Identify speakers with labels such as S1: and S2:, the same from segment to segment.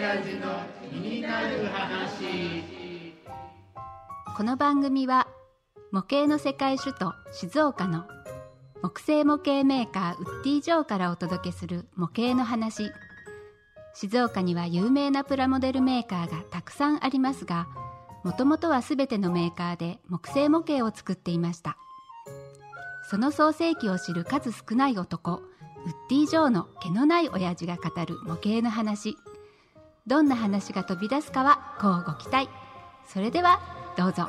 S1: 親父の気になる話
S2: この番組は模型の世界首都静岡の木製模型メーカーウッディ・ジョーからお届けする模型の話。静岡には有名なプラモデルメーカーがたくさんありますがもともとは全てのメーカーで木製模型を作っていました。その創世記を知る数少ない男ウッディ・ジョーの毛のない親父が語る模型の話。どんな話が飛び出すかはこうご期待。それではどうぞ。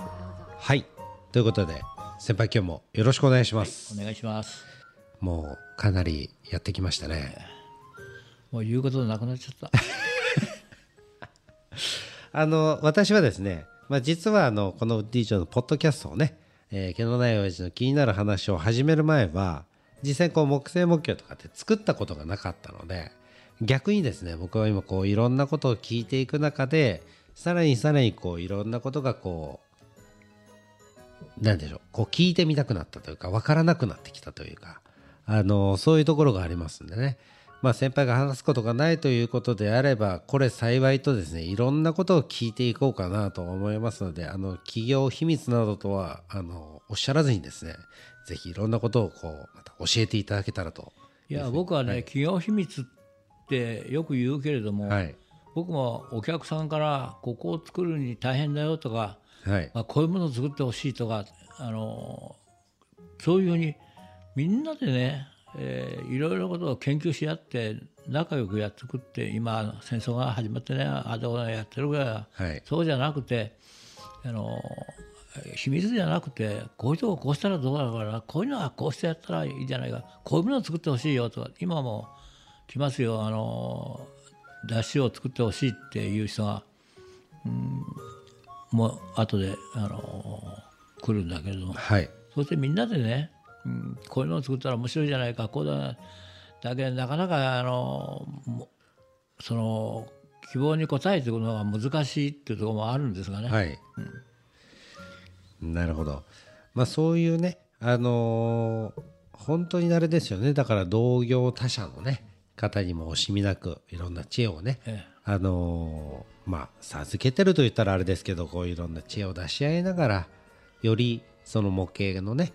S3: はい。ということで先輩今日もよろしくお願いします、
S4: お願いします。
S3: もうかなりやってきましたね。
S4: もう言うことなくなっちゃった。
S3: あの私はですね、まあ、実はあのこのウッディ・ジョーのポッドキャストをね、えー毛のない親父の気になる話を始める前は実際こう木製木魚とかって作ったことがなかったので逆にですね僕は今こういろんなことを聞いていく中でさらにさらにこういろんなことがこうなんでしょうこう聞いてみたくなったというか分からなくなってきたというかあのそういうところがありますんでね。まあ先輩が話すことがないということであればこれ幸いとですねいろんなことを聞いていこうかなと思いますのであの企業秘密などとはあのおっしゃらずにですねぜひいろんなことをこうまた教えていただけたらと
S4: いや僕はね、企業秘密ってよく言うけれども、
S3: はい。
S4: 僕もお客さんからここを作るに大変だよとか、
S3: はい。
S4: まあ、こういうものを作ってほしいとかあのそういうふうにみんなでね、えーいろいろなことを研究し合って仲良くやってくって今戦争が始まってねあどうやってるぐらいは
S3: はい。
S4: そうじゃなくてあの秘密じゃなくてこういうとここうしたらどうなるかなこういうのはこうしてやったらいいじゃないかこういうものを作ってほしいよとか今も来ますよあの出汁を作ってほしいっていう人が、うん、もう後であの来るんだけれど。も
S3: はい。
S4: そしてみんなでね、うん、こういうのを作ったら面白いじゃないか。こうだだけどなかなかあのもその希望に応えていくのが難しいっていうところもあるんですがね、
S3: はい、なるほど。まあそういうねあのー本当にあれですよね。だから同業他社のね方にも惜しみなくいろんな知恵をね、
S4: え
S3: あのーまあ授けてると言ったらあれですけどこういろんな知恵を出し合いながらよりその模型のね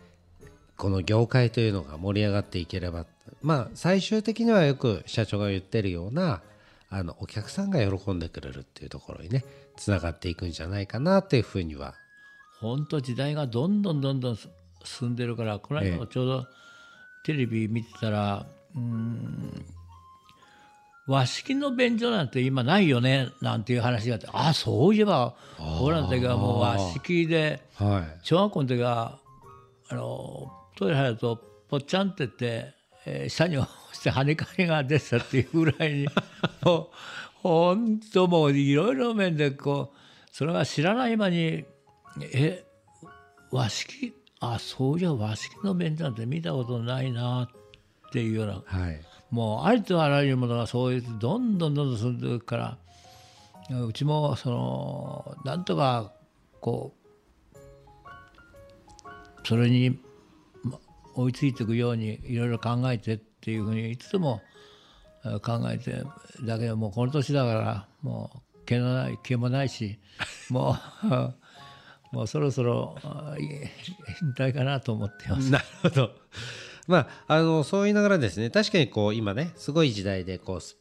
S3: この業界というのが盛り上がっていければまあ最終的にはよく社長が言ってるようなあのお客さんが喜んでくれるっていうところにねつながっていくんじゃないかなというふうには。
S4: 本当時代がどんどんどんどん進んでるからこの間もちょうどテレビ見てたら、うーん和式の便所なんて今ないよねなんていう話があってあそういえば俺らの時はもう和式で
S3: はい。
S4: 小学校の時はあのトイレ入るとぽっちゃんって言って、えー下に落ちて跳ね返りが出てたっていうぐらいに もう本当もういろいろ面でこうそれが知らない間にえ和式あそういや和式の便所なんて見たことないなっていうような
S3: はい
S4: もうありとあらゆるものがそういうどんどんどんどん進んでいくからうちもそのなんとかこうそれにま追いついていくようにいろいろ考えてっていうふうにいつもえー考えてだけどもうこの年だからもう毛のない毛もないし もうもうそろそろ引退かなと思ってます。
S3: なるほど。まあ、あの、そう言いながらですね、確かにこう、今ね、すごい時代で、こう、ス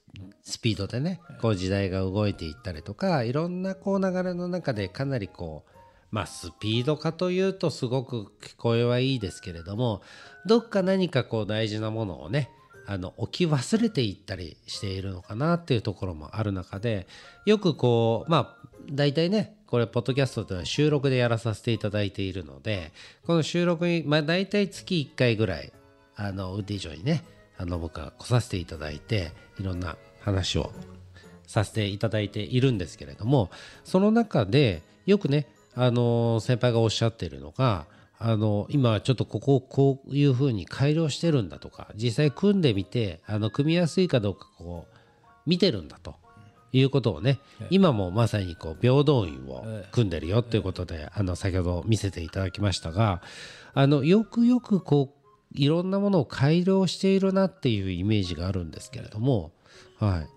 S3: ピードでね、こう、時代が動いていったりとか、いろんなこう、流れの中で、かなりこう、まあ、スピード化というと、すごく聞こえはいいですけれども、どっか何かこう、大事なものをね、あの置き忘れていったりしているのかなっていうところもある中でよくこうまあ大体ねこれポッドキャストというのは収録でやらさせていただいているのでこの収録に、まあ、大体月1回ぐらいあのウッディ城にねあの僕は来させていただいていろんな話をさせていただいているんですけれどもその中でよくねあの先輩がおっしゃっているのがあの今ちょっとここをこういうふうに改良してるんだとか実際組んでみてあの組みやすいかどうかこう見てるんだということをね今もまさにこう平等院を組んでるよということであの先ほど見せていただきましたがあのよくよくこういろんなものを改良しているなっていうイメージがあるんですけれどもはい。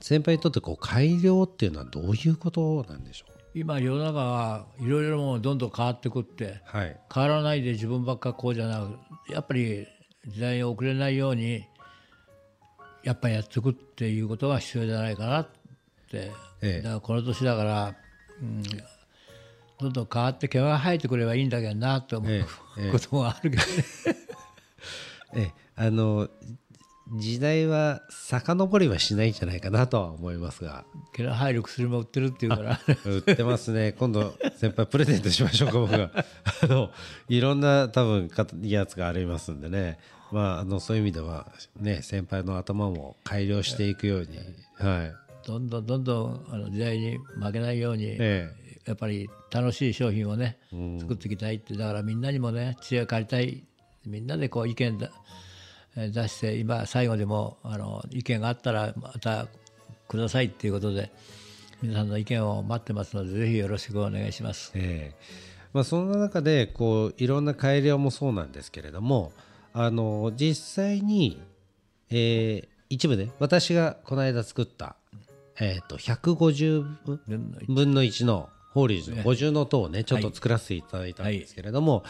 S3: 先輩にとってこう改良っていうのはどういうことなんでしょ
S4: 今世の中はいろいろもうどんどん変わってくって
S3: うはい。
S4: 変わらないで自分ばっかこうじゃなくやっぱり時代に遅れないようにやっぱりやっていくっていうことが必要じゃないかなって、
S3: ええ。
S4: だからこの年だから、うん、どんどん変わって毛が生えてくればいいんだけどなと思う、
S3: ええええ。
S4: こともあるけどね。
S3: ええあの時代は遡りはしないんじゃないかなとは思いますが。
S4: 毛の生える薬も売ってるっていうから。
S3: 売ってますね。今度先輩プレゼントしましょうか僕が。あのいろんな多分かやつがありますんでね。まああのそういう意味ではね先輩の頭も改良していくように。はい。
S4: どんどんどんどんあの時代に負けないように、
S3: え
S4: やっぱり楽しい商品をね作っていきたいってだからみんなにもね知恵を借りたい。みんなでこう意見だえー出して今最後でもあの意見があったらまたくださいっていうことで皆さんの意見を待ってますのでぜひよろしくお願いします。
S3: ええ。まあ、そんな中でこういろんな改良もそうなんですけれどもあの実際に、えー一部ね私がこの間作った、えー、と150分分の1の法律の50の塔をねちょっと作らせていただいたんですけれども、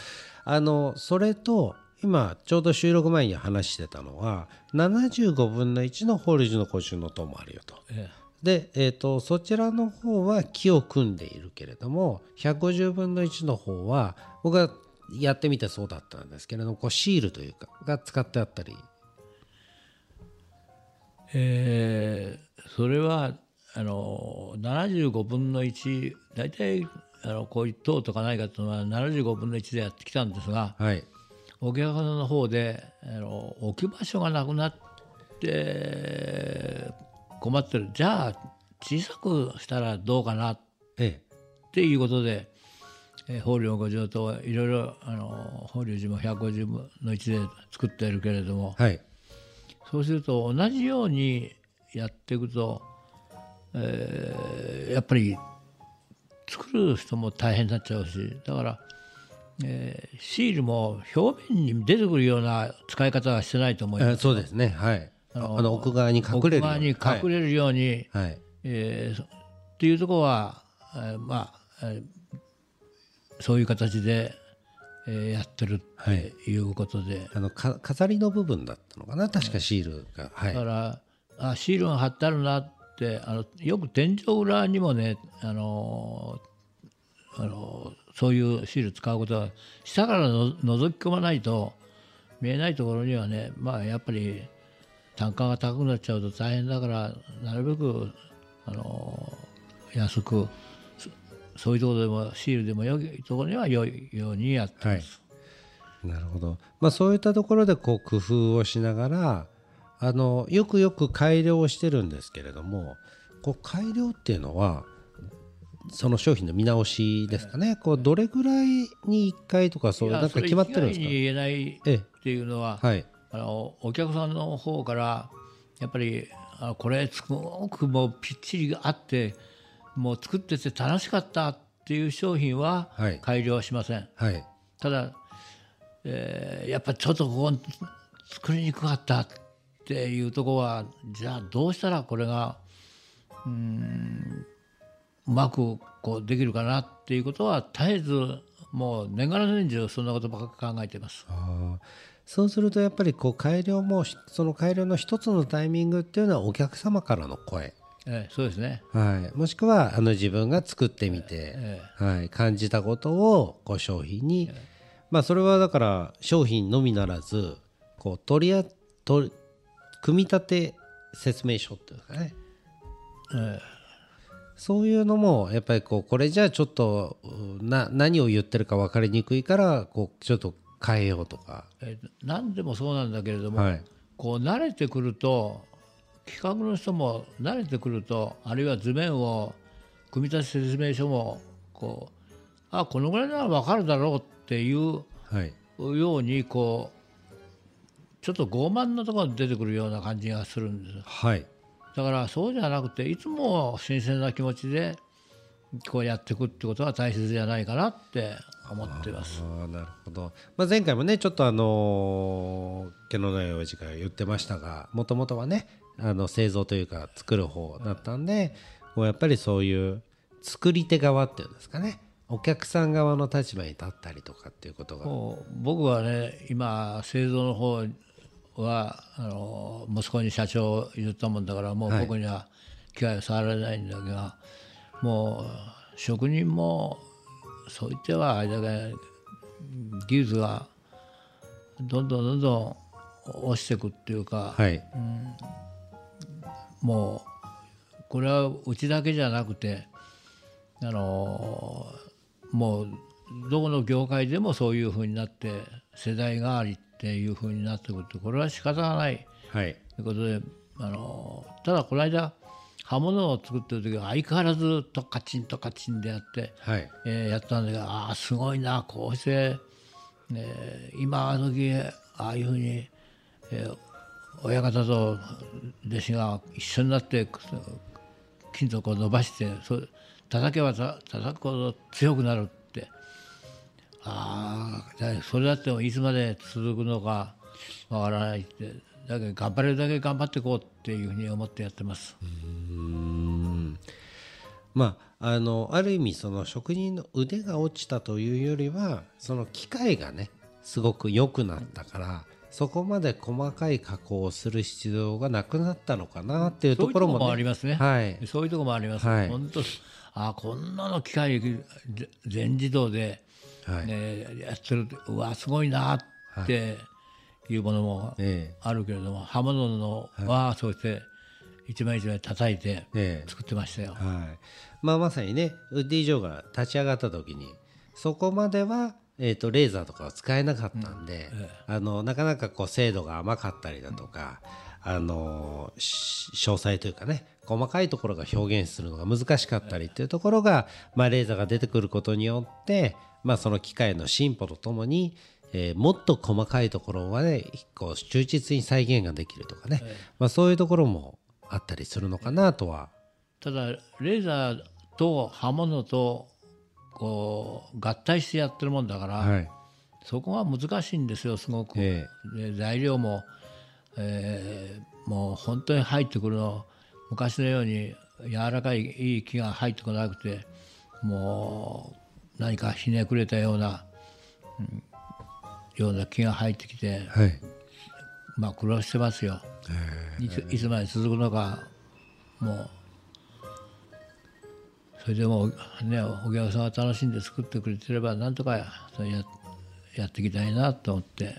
S3: あのそれと今ちょうど収録前に話してたのは75分の1の法律の50の塔もあるよと。
S4: え
S3: で、えー、とそちらの方は木を組んでいるけれども150分の1の方は僕がやってみてそうだったんですけれどもこうシールというかが使ってあったり。
S4: えーそれはあの75分の1大体あのこういう塔とかないかというのは75分の1でやってきたんですが
S3: はい。
S4: お客さんの方であの置き場所がなくなって困ってる。じゃあ小さくしたらどうかなっ
S3: え。
S4: ていうことで、えー、法隆五条といろいろあの法隆寺も150分の1で作っているけれども
S3: えはい。
S4: そうすると同じようにやっていくと、えーやっぱり作る人も大変になっちゃうしだから、えーシールも表面に出てくるような使い方はしてないと思います。
S3: えそうですね。はい。あ
S4: の
S3: の奥側に隠れるよう
S4: 奥側に隠れるように、
S3: はい、はい。
S4: えーそっていうところは、えーまあ、えーそういう形で、えーやってるっていうことで、
S3: あのか飾りの部分だったのかな？確かシールが。はい。
S4: だからあシールが貼ってあるなってあのよく天井裏にもねあのあのそういうシール使うことは下からの覗き込まないと見えないところにはねまあやっぱり単価が高くなっちゃうと大変だからなるべくあの安くそういうところでもシールでも良いところには良いようにやってます。
S3: はいなるほど、まあ、そういったところでこう工夫をしながらあのよくよく改良をしてるんですけれどもこう改良っていうのはその商品の見直しですかね、こうどれぐらいに1回とかそうなんか決まってるんですか？
S4: 言えない
S3: ええ
S4: っていうのは、
S3: はい
S4: あのお客さんの方からやっぱりあこれすごくもうぴっちりあってもう作ってて楽しかったっていう商品は
S3: はい。
S4: 改良はしません、
S3: はい。
S4: ただ、えーやっぱちょっとここ作りにくかった。っていうところはじゃあどうしたらこれがうーんうまくこうできるかなっていうことは絶えずもう年がら年中そんなことばっか考えています。
S3: そうするとやっぱりこう改良もひその改良の一つのタイミングっていうのはお客様からの声。
S4: えーそうですね。
S3: はい、もしくはあの自分が作ってみて、
S4: え
S3: はい、感じたことをこう商品に、まあそれはだから商品のみならずこう取りあ取り組み立て説明書っていうかね。
S4: え
S3: そういうのもやっぱりこうこれじゃあちょっとうな何を言ってるか分かりにくいからこうちょっと変えようとか、
S4: えー何でもそうなんだけれども、
S3: はい。
S4: こう慣れてくると企画の人も慣れてくるとあるいは図面を組み立て説明書もこうあこのぐらいなら分かるだろうっていう
S3: はい。
S4: ようにこうちょっと傲慢なところが出てくるような感じがするんです。
S3: はい。
S4: だからそうじゃなくていつも新鮮な気持ちでこうやっていくってことが大切じゃないかなって思ってます。
S3: あーなるほど、まあ、前回もねちょっとあのー毛のないおじが言ってましたがもともとはねあの製造というか作る方だったんでこうやっぱりそういう作り手側っていうんですかね。お客さん側の立場に立ったりとかっていうことが。
S4: 僕はね今製造の方はあの息子に社長を譲ったもんだからもう僕には機械を触られないんだけど、もう職人もそう言ってはあれだけ技術がどんどんどんどん落ちていくっていうか、
S3: はい
S4: もうこれはうちだけじゃなくてあのもうどこの業界でもそういうふうになって世代代わりっていうふうになってくるとこれは仕方がない。
S3: はい。
S4: ということであのただこの間刃物を作ってる時は相変わらずとカチンとカチンでやって、
S3: はい。
S4: えーやったんだけどああすごいなこうして、ね、今あの時ああいうふうに、えー親方と弟子が一緒になってく金属を伸ばしてそ叩けばた叩くほど強くなるああだそれだっていつまで続くのかわからないってだけど頑張れるだけ頑張っていこうっていうふうに思ってやってます。
S3: まああのある意味その職人の腕が落ちたというよりはその機械がねすごく良くなったからそこまで細かい加工をする必要がなくなったのかなっていうところも,、
S4: そういうとこもありますね。
S3: はい
S4: そういうところもあります。
S3: はい
S4: 本当、あこんなの機械ぜ全自動で、
S3: はい。
S4: ねやってるとうわすごいなってい。うものも
S3: え
S4: あるけれども、刃物のはそうして一枚一枚叩いて
S3: ええ。
S4: 作ってましたよ。
S3: はい。まあ、まさにねウッディ・ジョーが立ち上がった時にそこまでは、えー、とレーザーとかは使えなかったんで、あのなかなかこう精度が甘かったりだとか、あのし詳細というかね細かいところが表現するのが難しかったりっていうところが、まあ、レーザーが出てくることによって、まあ、その機械の進歩とともに、えーもっと細かいところまでこう忠実に再現ができるとかね、まあ、そういうところもあったりするのかなとは。
S4: ただレーザーと刃物とこう合体してやってるもんだから、
S3: はい。
S4: そこが難しいんですよすごく。
S3: え。
S4: で材料も、えーもう本当に入ってくるの昔のように柔らかいいい木が入ってこなくてもう何かひねくれたような、うんような木が入ってきて
S3: はい
S4: まあ苦労してますよ。いついつまで続くのかもうそれでもねお客さんが楽しんで作ってくれてればなんとかややっていきたいなと思って。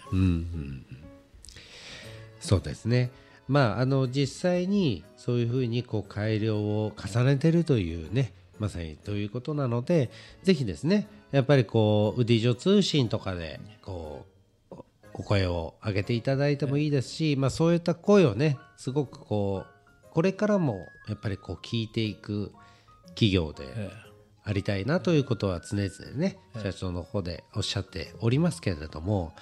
S3: そうですね。まああの実際にそういうふうにこう改良を重ねてるというねまさにということなのでぜひですねやっぱりこうウディジョ通信とかでこうおお声を上げていただいてもいいですし、まあそういった声をねすごくこうこれからもやっぱりこう聞いていく企業で
S4: え
S3: ありたいなということは常々ね社長の方でおっしゃっておりますけれども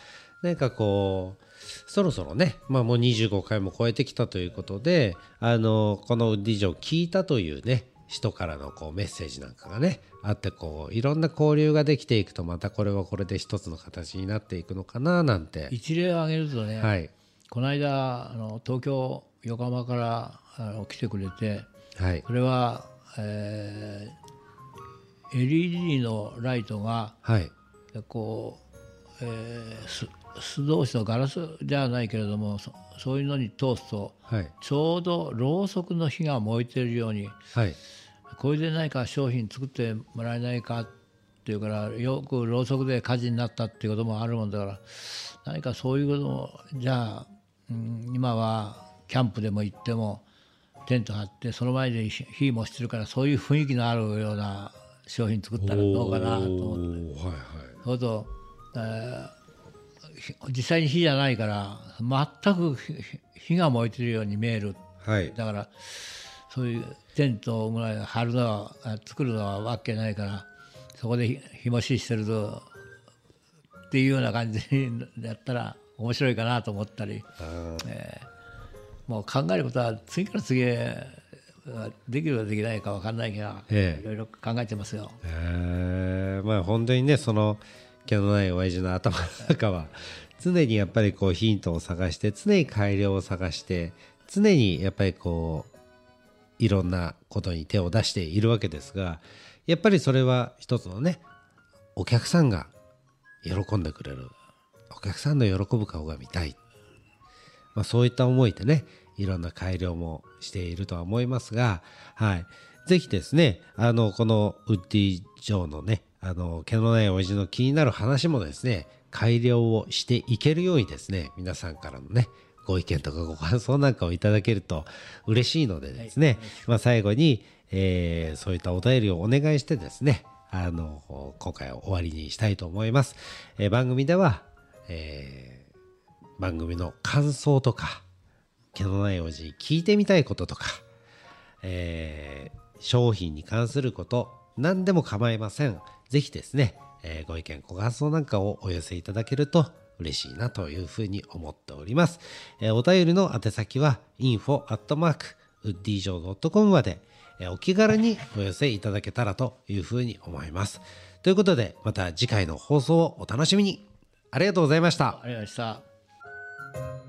S3: 何かこうそろそろね、まあ、もう25回も超えてきたということであのこのウッディジョを聞いたというね人からのこうメッセージなんかがねあってこういろんな交流ができていくとまたこれはこれで一つの形になっていくのかななんて。
S4: 一例を挙げるとね、
S3: はい。
S4: この間あの東京横浜からあの来てくれて
S3: はい。
S4: これは、えー LED のライトが
S3: はい。
S4: こう、えーす素通しのガラスではないけれどもそそういうのに通すと
S3: はい。
S4: ちょうどろうそくの火が燃えてるように
S3: はい
S4: これで何か商品作ってもらえないかっていうからよくろうそくで火事になったっていうこともあるもんだから何かそういうこともじゃあ、うん、今はキャンプでも行ってもテント張ってその前で火火もしてるからそういう雰囲気のあるような商品作ったらどうかなと思って。
S3: はいはい。
S4: そうと、えーひ実際に火じゃないから全く火火が燃えてるように見える。
S3: はい。
S4: だからそういうテントぐらい張るのはあ作るのはわけないからそこでひ日もししてるとっていうような感じにやったら面白いかなと思ったり、えーもう考えることは次から次へできるかできないか分かんないけど、
S3: ええ。
S4: いろいろ考えてますよ。
S3: へえまあ本当にねその毛のない親父の頭の中は 常にやっぱりこうヒントを探して常に改良を探して常にやっぱりこういろんなことに手を出しているわけですがやっぱりそれは一つのねお客さんが喜んでくれるお客さんの喜ぶ顔が見たい、まあ、そういった思いでねいろんな改良もしているとは思いますが、はい、ぜひですねあのこのウッディ・ジョーのねあの毛のない親父の気になる話もですね改良をしていけるようにですね皆さんからのねご意見とかご感想なんかをいただけると嬉しいのでですね、まあ、最後に、えーそういったお便りをお願いしてですね。あの今回は終わりにしたいと思います、えー番組では、えー番組の感想とか毛のないおじに聞いてみたいこととか、えー商品に関すること何でも構いません。ぜひですね、えーご意見ご感想なんかをお寄せいただけると嬉しいなというふうに思っております、えーお便りの宛先は info アットマークウッディジョー .com まで、えーお気軽にお寄せいただけたらというふうに思います。ということでまた次回の放送をお楽しみに。ありがとうございました。
S4: ありがとうございました。